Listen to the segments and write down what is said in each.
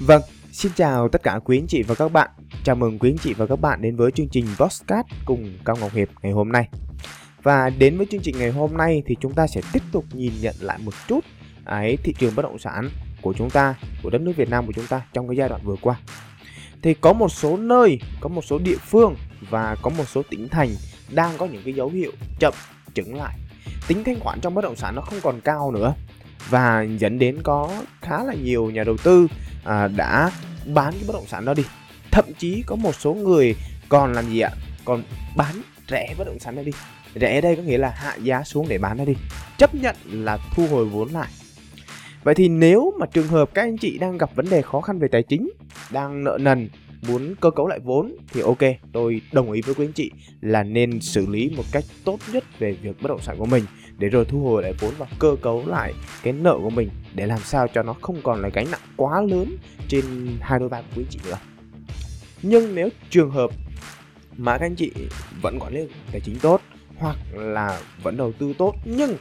Vâng, xin chào tất cả quý anh chị và các bạn. Chào mừng quý anh chị và các bạn đến với chương trình Vostcast cùng Cao Ngọc Hiệp ngày hôm nay. Và đến với chương trình ngày hôm nay thì chúng ta sẽ tiếp tục nhìn nhận lại một chút ấy thị trường bất động sản của chúng ta, của đất nước Việt Nam của chúng ta trong cái giai đoạn vừa qua. Thì có một số nơi, có một số địa phương và có một số tỉnh thành đang có những cái dấu hiệu chậm chững lại. Tính thanh khoản trong bất động sản nó không còn cao nữa và dẫn đến có khá là nhiều nhà đầu tư à, đã bán cái bất động sản đó đi. Thậm chí có một số người còn làm gì ạ? Còn bán rẻ bất động sản đó đi. Rẻ đây có nghĩa là hạ giá xuống để bán nó đi. Chấp nhận là thu hồi vốn lại. Vậy thì nếu mà trường hợp các anh chị đang gặp vấn đề khó khăn về tài chính đang nợ nần muốn cơ cấu lại vốn thì ok tôi đồng ý với quý anh chị là nên xử lý một cách tốt nhất về việc bất động sản của mình để rồi thu hồi lại vốn và cơ cấu lại cái nợ của mình để làm sao cho nó không còn là gánh nặng quá lớn trên hai đôi vai của quý anh chị nữa. Nhưng nếu trường hợp mà các anh chị vẫn quản lý tài chính tốt hoặc là vẫn đầu tư tốt, nhưng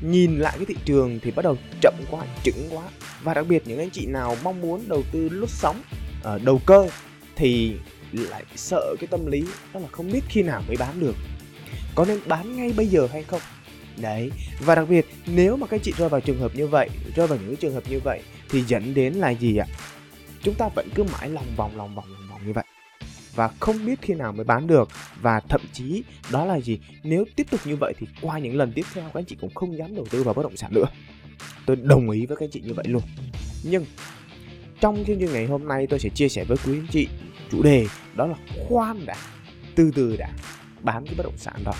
nhìn lại cái thị trường thì bắt đầu chậm quá, chững quá. Và đặc biệt những anh chị nào mong muốn đầu tư lướt sóng ở đầu cơ thì lại sợ cái tâm lý đó là không biết khi nào mới bán được. Có nên bán ngay bây giờ hay không? Đấy. Và đặc biệt, nếu mà các chị rơi vào trường hợp như vậy, rơi vào những trường hợp như vậy, thì dẫn đến là gì ạ? Chúng ta vẫn cứ mãi lòng vòng lòng vòng lòng vòng như vậy. Và không biết khi nào mới bán được. Và thậm chí, đó là gì? Nếu tiếp tục như vậy thì qua những lần tiếp theo, các anh chị cũng không dám đầu tư vào bất động sản nữa. Tôi đồng ý với các anh chị như vậy luôn. Nhưng, trong chương trình ngày hôm nay tôi sẽ chia sẻ với quý anh chị chủ đề, đó là khoan đã, từ từ đã, bán cái bất động sản đó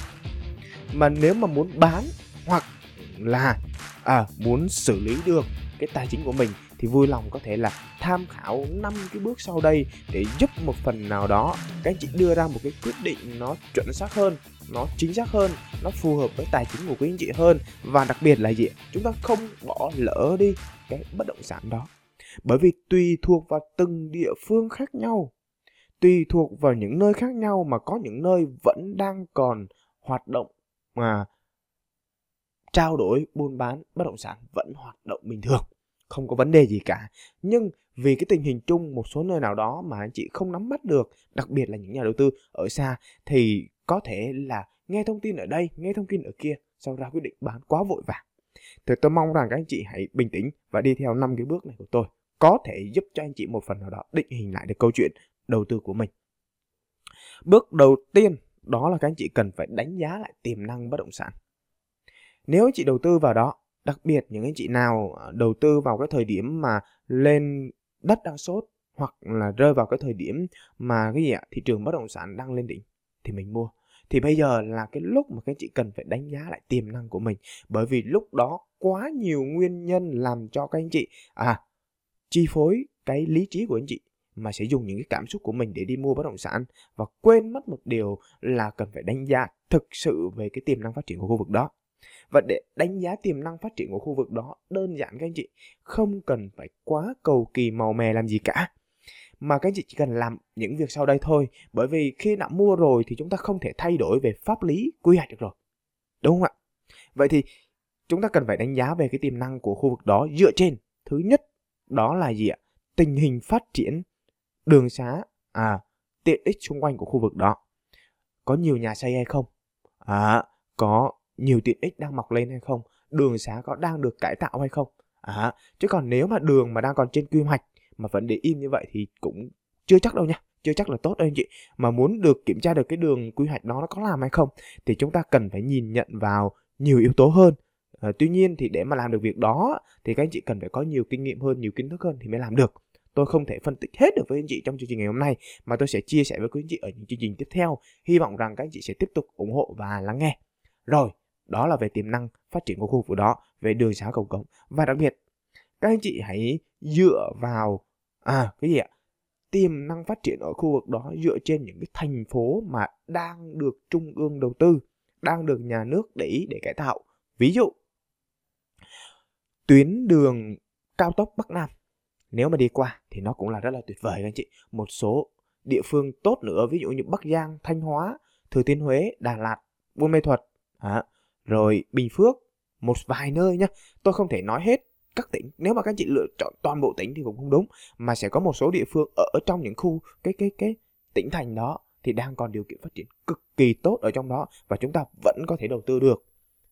mà nếu mà muốn bán hoặc là à, muốn xử lý được cái tài chính của mình thì vui lòng có thể là tham khảo năm cái bước sau đây để giúp một phần nào đó các anh chị đưa ra một cái quyết định nó chuẩn xác hơn nó chính xác hơn nó phù hợp với tài chính của quý anh chị hơn. Và đặc biệt là gì chúng ta không bỏ lỡ đi cái bất động sản đó. Bởi vì tùy thuộc vào từng địa phương khác nhau tùy thuộc vào những nơi khác nhau mà có những nơi vẫn đang còn hoạt động mà trao đổi, buôn bán bất động sản vẫn hoạt động bình thường, không có vấn đề gì cả. Nhưng vì cái tình hình chung một số nơi nào đó mà anh chị không nắm bắt được, đặc biệt là những nhà đầu tư ở xa, thì có thể là nghe thông tin ở đây, nghe thông tin ở kia, sau ra quyết định bán quá vội vàng. Thì tôi mong rằng các anh chị hãy bình tĩnh và đi theo năm cái bước này của tôi, có thể giúp cho anh chị một phần nào đó định hình lại được câu chuyện đầu tư của mình. Bước đầu tiên đó là các anh chị cần phải đánh giá lại tiềm năng bất động sản. Nếu anh chị đầu tư vào đó, đặc biệt những anh chị nào à, đầu tư vào cái thời điểm mà lên đất đang sốt hoặc là rơi vào cái thời điểm mà cái gì ạ, thị trường bất động sản đang lên đỉnh thì mình mua. Thì bây giờ là cái lúc mà các anh chị cần phải đánh giá lại tiềm năng của mình. Bởi vì lúc đó quá nhiều nguyên nhân làm cho các anh chị à chi phối cái lý trí của anh chị mà sẽ dùng những cái cảm xúc của mình để đi mua bất động sản và quên mất một điều là cần phải đánh giá thực sự về cái tiềm năng phát triển của khu vực đó. Và để đánh giá tiềm năng phát triển của khu vực đó, đơn giản các anh chị, không cần phải quá cầu kỳ màu mè làm gì cả. Mà các anh chị chỉ cần làm những việc sau đây thôi, bởi vì khi đã mua rồi thì chúng ta không thể thay đổi về pháp lý, quy hoạch được rồi. Đúng không ạ? Vậy thì chúng ta cần phải đánh giá về cái tiềm năng của khu vực đó dựa trên. Thứ nhất đó là gì ạ? Tình hình phát triển đường xá à tiện ích xung quanh của khu vực đó. Có nhiều nhà xây hay không? À có nhiều tiện ích đang mọc lên hay không? Đường xá có đang được cải tạo hay không? À chứ còn nếu mà đường mà đang còn trên quy hoạch mà vẫn để im như vậy thì cũng chưa chắc đâu nha. Chưa chắc là tốt đâu anh chị. Mà muốn được kiểm tra được cái đường quy hoạch đó nó có làm hay không thì chúng ta cần phải nhìn nhận vào nhiều yếu tố hơn. À, tuy nhiên thì để mà làm được việc đó thì các anh chị cần phải có nhiều kinh nghiệm hơn nhiều kiến thức hơn thì mới làm được tôi không thể phân tích hết được với anh chị trong chương trình ngày hôm nay, mà tôi sẽ chia sẻ với quý anh chị ở những chương trình tiếp theo. Hy vọng rằng các anh chị sẽ tiếp tục ủng hộ và lắng nghe. Rồi, đó là về tiềm năng phát triển của khu vực đó, về đường xá cầu cống. Và đặc biệt, các anh chị hãy dựa vào à cái gì ạ? Tiềm năng phát triển ở khu vực đó dựa trên những cái thành phố mà đang được trung ương đầu tư, đang được nhà nước để ý để cải tạo. Ví dụ, tuyến đường cao tốc bắc nam nếu mà đi qua thì nó cũng là rất là tuyệt vời các anh chị. Một số địa phương tốt nữa ví dụ như bắc giang thanh hóa thừa thiên huế đà lạt buôn mê thuật à, rồi bình phước một vài nơi nhá tôi không thể nói hết các tỉnh. Nếu mà các anh chị lựa chọn toàn bộ tỉnh thì cũng không đúng mà sẽ có một số địa phương ở trong những khu cái cái cái tỉnh thành đó thì đang còn điều kiện phát triển cực kỳ tốt ở trong đó và chúng ta vẫn có thể đầu tư được.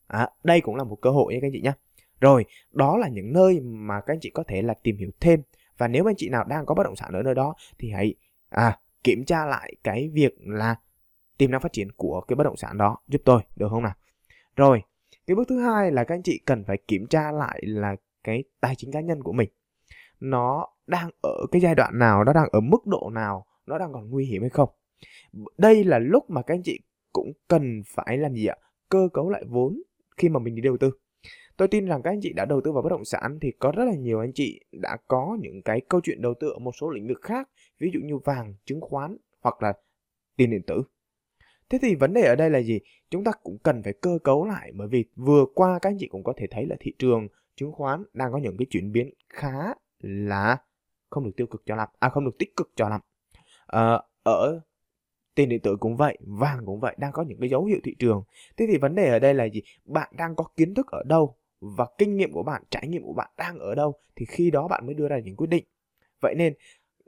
À, đây cũng là một cơ hội nha các anh chị nhé rồi đó là những nơi mà các anh chị có thể là tìm hiểu thêm. Và nếu anh chị nào đang có bất động sản ở nơi đó thì hãy à, kiểm tra lại cái việc là tiềm năng phát triển của cái bất động sản đó giúp tôi được không nào? Rồi cái bước thứ hai là các anh chị cần phải kiểm tra lại là cái tài chính cá nhân của mình. Nó đang ở cái giai đoạn nào nó đang ở mức độ nào nó đang còn nguy hiểm hay không? Đây là lúc mà các anh chị cũng cần phải làm gì ạ? Cơ cấu lại vốn khi mà mình đi đầu tư tôi tin rằng các anh chị đã đầu tư vào bất động sản thì có rất là nhiều anh chị đã có những cái câu chuyện đầu tư ở một số lĩnh vực khác ví dụ như vàng chứng khoán hoặc là tiền điện tử. Thế thì vấn đề ở đây là gì? Chúng ta cũng cần phải cơ cấu lại bởi vì vừa qua các anh chị cũng có thể thấy là thị trường chứng khoán đang có những cái chuyển biến khá là không được tiêu cực cho lắm à không được tích cực cho lắm. À, ở tiền điện tử cũng vậy vàng cũng vậy đang có những cái dấu hiệu thị trường. Thế thì vấn đề ở đây là gì? Bạn đang có kiến thức ở đâu? Và kinh nghiệm của bạn trải nghiệm của bạn đang ở đâu thì khi đó bạn mới đưa ra những quyết định. Vậy nên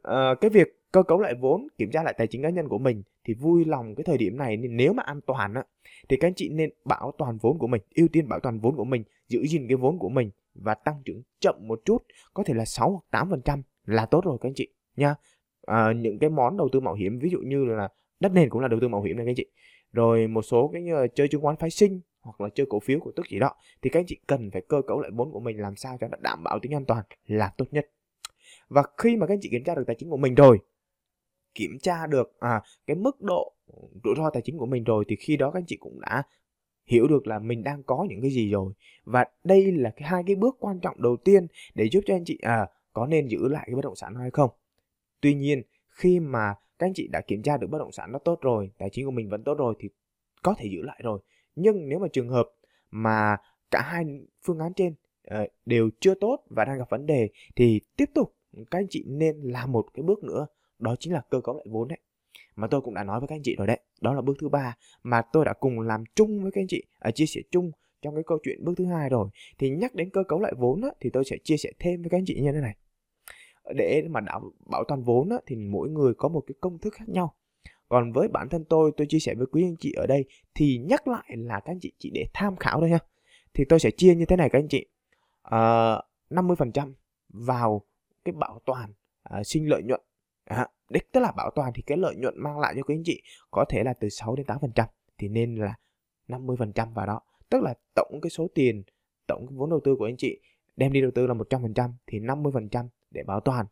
uh, cái việc cơ cấu lại vốn kiểm tra lại tài chính cá nhân của mình thì vui lòng cái thời điểm này. Nên nếu mà an toàn á thì các anh chị nên bảo toàn vốn của mình ưu tiên bảo toàn vốn của mình giữ gìn cái vốn của mình và tăng trưởng chậm một chút có thể là 6 hoặc 8 phần trăm là tốt rồi các anh chị nha. À, những cái món đầu tư mạo hiểm ví dụ như là đất nền cũng là đầu tư mạo hiểm này các anh chị. Rồi một số cái như là chơi chứng khoán phái sinh hoặc là chơi cổ phiếu của tức gì đó thì các anh chị cần phải cơ cấu lại vốn của mình làm sao cho nó đảm bảo tính an toàn là tốt nhất. Và khi mà các anh chị kiểm tra được tài chính của mình rồi kiểm tra được à, cái mức độ rủi ro tài chính của mình rồi thì khi đó các anh chị cũng đã hiểu được là mình đang có những cái gì rồi. Và đây là cái hai cái bước quan trọng đầu tiên để giúp cho anh chị à có nên giữ lại cái bất động sản hay không. Tuy nhiên khi mà các anh chị đã kiểm tra được bất động sản nó tốt rồi tài chính của mình vẫn tốt rồi thì có thể giữ lại rồi nhưng nếu mà trường hợp mà cả hai phương án trên ờ, đều chưa tốt và đang gặp vấn đề thì tiếp tục các anh chị nên làm một cái bước nữa đó chính là cơ cấu lại vốn đấy. Mà tôi cũng đã nói với các anh chị rồi đấy đó là bước thứ ba mà tôi đã cùng làm chung với các anh chị à, chia sẻ chung trong cái câu chuyện bước thứ hai rồi. Thì nhắc đến cơ cấu lại vốn á, thì tôi sẽ chia sẻ thêm với các anh chị như thế này. Để mà đảm bảo toàn vốn á, thì mỗi người có một cái công thức khác nhau còn với bản thân tôi tôi chia sẻ với quý anh chị ở đây thì nhắc lại là các anh chị chỉ để tham khảo thôi ha. Thì tôi sẽ chia như thế này các anh chị. Ờ, à, 50% vào cái bảo toàn à, sinh lợi nhuận. À, đích tức là bảo toàn thì cái lợi nhuận mang lại cho quý anh chị có thể là từ 6 đến 8% thì nên là 50% vào đó. Tức là tổng cái số tiền tổng cái vốn đầu tư của anh chị đem đi đầu tư là 100% thì 50% để bảo toàn.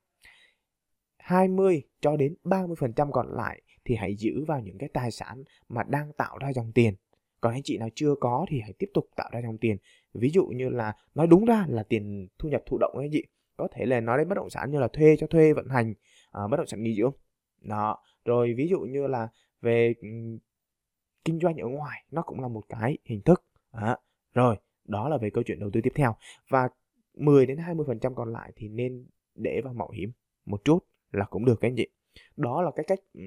20 cho đến 30% còn lại thì hãy giữ vào những cái tài sản mà đang tạo ra dòng tiền. Còn anh chị nào chưa có thì hãy tiếp tục tạo ra dòng tiền. Ví dụ như là nói đúng ra là tiền thu nhập thụ động anh chị. Có thể là nói đến bất động sản như là thuê cho thuê vận hành à, bất động sản nghỉ dưỡng. Đó rồi ví dụ như là về ừ, kinh doanh ở ngoài nó cũng là một cái hình thức. À, rồi đó là về câu chuyện đầu tư tiếp theo. Và 10 đến 20% còn lại thì nên để vào mạo hiểm một chút là cũng được các anh chị. Đó là cái cách ừ,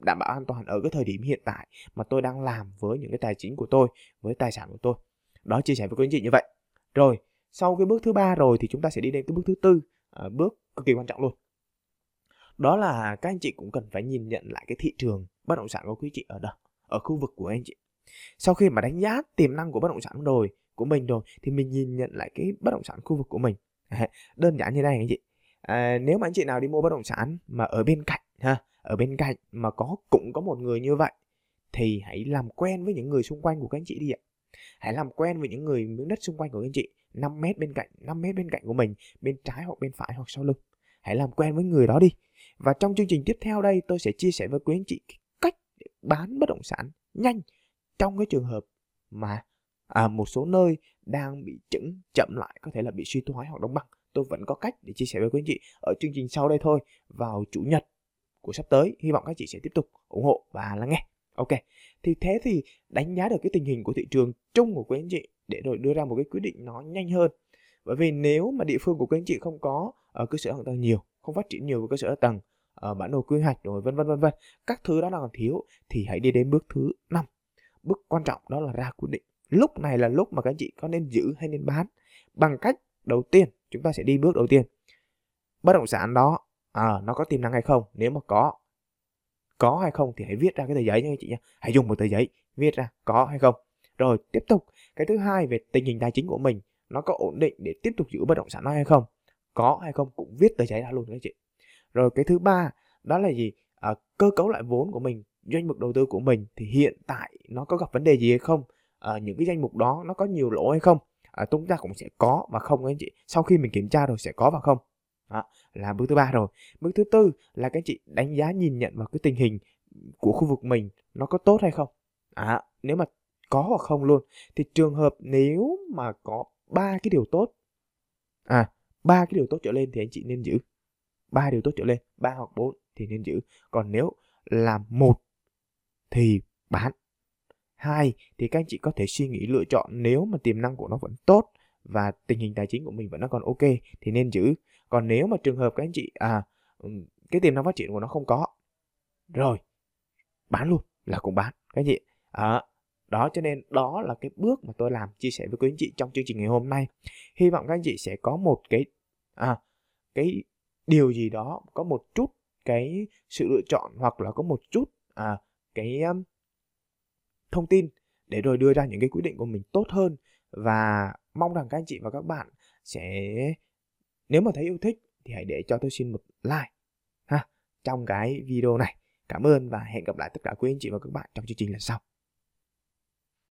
đảm bảo an toàn ở cái thời điểm hiện tại mà tôi đang làm với những cái tài chính của tôi với tài sản của tôi. Đó chia sẻ với quý anh chị như vậy. Rồi sau cái bước thứ ba rồi thì chúng ta sẽ đi đến cái bước thứ tư à, bước cực kỳ quan trọng luôn. Đó là các anh chị cũng cần phải nhìn nhận lại cái thị trường bất động sản của quý chị ở đâu ở khu vực của anh chị. Sau khi mà đánh giá tiềm năng của bất động sản rồi của mình rồi thì mình nhìn nhận lại cái bất động sản khu vực của mình. Đơn giản như này anh chị. À, nếu mà anh chị nào đi mua bất động sản mà ở bên cạnh ha ở bên cạnh mà có cũng có một người như vậy thì hãy làm quen với những người xung quanh của các anh chị đi ạ. Hãy làm quen với những người miếng đất xung quanh của các anh chị 5 mét bên cạnh 5 mét bên cạnh của mình bên trái hoặc bên phải hoặc sau lưng. Hãy làm quen với người đó đi. Và trong chương trình tiếp theo đây tôi sẽ chia sẻ với quý anh chị cách để bán bất động sản nhanh trong cái trường hợp mà à, một số nơi đang bị chững chậm lại có thể là bị suy thoái hoặc đóng băng. Tôi vẫn có cách để chia sẻ với quý anh chị ở chương trình sau đây thôi vào chủ nhật của sắp tới. Hy vọng các chị sẽ tiếp tục ủng hộ và lắng nghe. Ok, thì thế thì đánh giá được cái tình hình của thị trường chung của quý anh chị để rồi đưa ra một cái quyết định nó nhanh hơn. Bởi vì nếu mà địa phương của quý anh chị không có ở cơ sở hạ tầng nhiều, không phát triển nhiều về cơ sở hạ tầng ở bản đồ quy hoạch rồi vân vân vân vân, các thứ đó là còn thiếu thì hãy đi đến bước thứ năm. Bước quan trọng đó là ra quyết định. Lúc này là lúc mà các anh chị có nên giữ hay nên bán. Bằng cách đầu tiên, chúng ta sẽ đi bước đầu tiên. Bất động sản đó à, nó có tiềm năng hay không? Nếu mà có có hay không thì hãy viết ra cái tờ giấy nha anh chị nha. Hãy dùng một tờ giấy viết ra có hay không. Rồi tiếp tục. Cái thứ hai về tình hình tài chính của mình nó có ổn định để tiếp tục giữ bất động sản nó hay không? Có hay không cũng viết tờ giấy ra luôn anh chị. Rồi cái thứ ba đó là gì? À, cơ cấu lại vốn của mình doanh mục đầu tư của mình thì hiện tại nó có gặp vấn đề gì hay không? À, những cái danh mục đó nó có nhiều lỗ hay không? À, chúng ta cũng sẽ có và không anh chị. Sau khi mình kiểm tra rồi sẽ có và không đó, là bước thứ ba rồi. Bước thứ tư là các anh chị đánh giá nhìn nhận vào cái tình hình của khu vực mình nó có tốt hay không. À, nếu mà có hoặc không luôn. Thì trường hợp nếu mà có ba cái điều tốt à ba cái điều tốt trở lên thì anh chị nên giữ. Ba điều tốt trở lên ba hoặc bốn thì nên giữ. Còn nếu là một thì bán. Hai thì các anh chị có thể suy nghĩ lựa chọn nếu mà tiềm năng của nó vẫn tốt và tình hình tài chính của mình vẫn còn ok thì nên giữ còn nếu mà trường hợp các anh chị à cái tiềm năng phát triển của nó không có rồi bán luôn là cũng bán các anh chị. À, đó cho nên đó là cái bước mà tôi làm chia sẻ với quý anh chị trong chương trình ngày hôm nay. Hy vọng các anh chị sẽ có một cái à cái điều gì đó có một chút cái sự lựa chọn hoặc là có một chút à cái um, thông tin để rồi đưa ra những cái quyết định của mình tốt hơn. Và mong rằng các anh chị và các bạn sẽ nếu mà thấy yêu thích thì hãy để cho tôi xin một like, ha, trong cái video này. Cảm ơn và hẹn gặp lại tất cả quý anh chị và các bạn trong chương trình lần sau.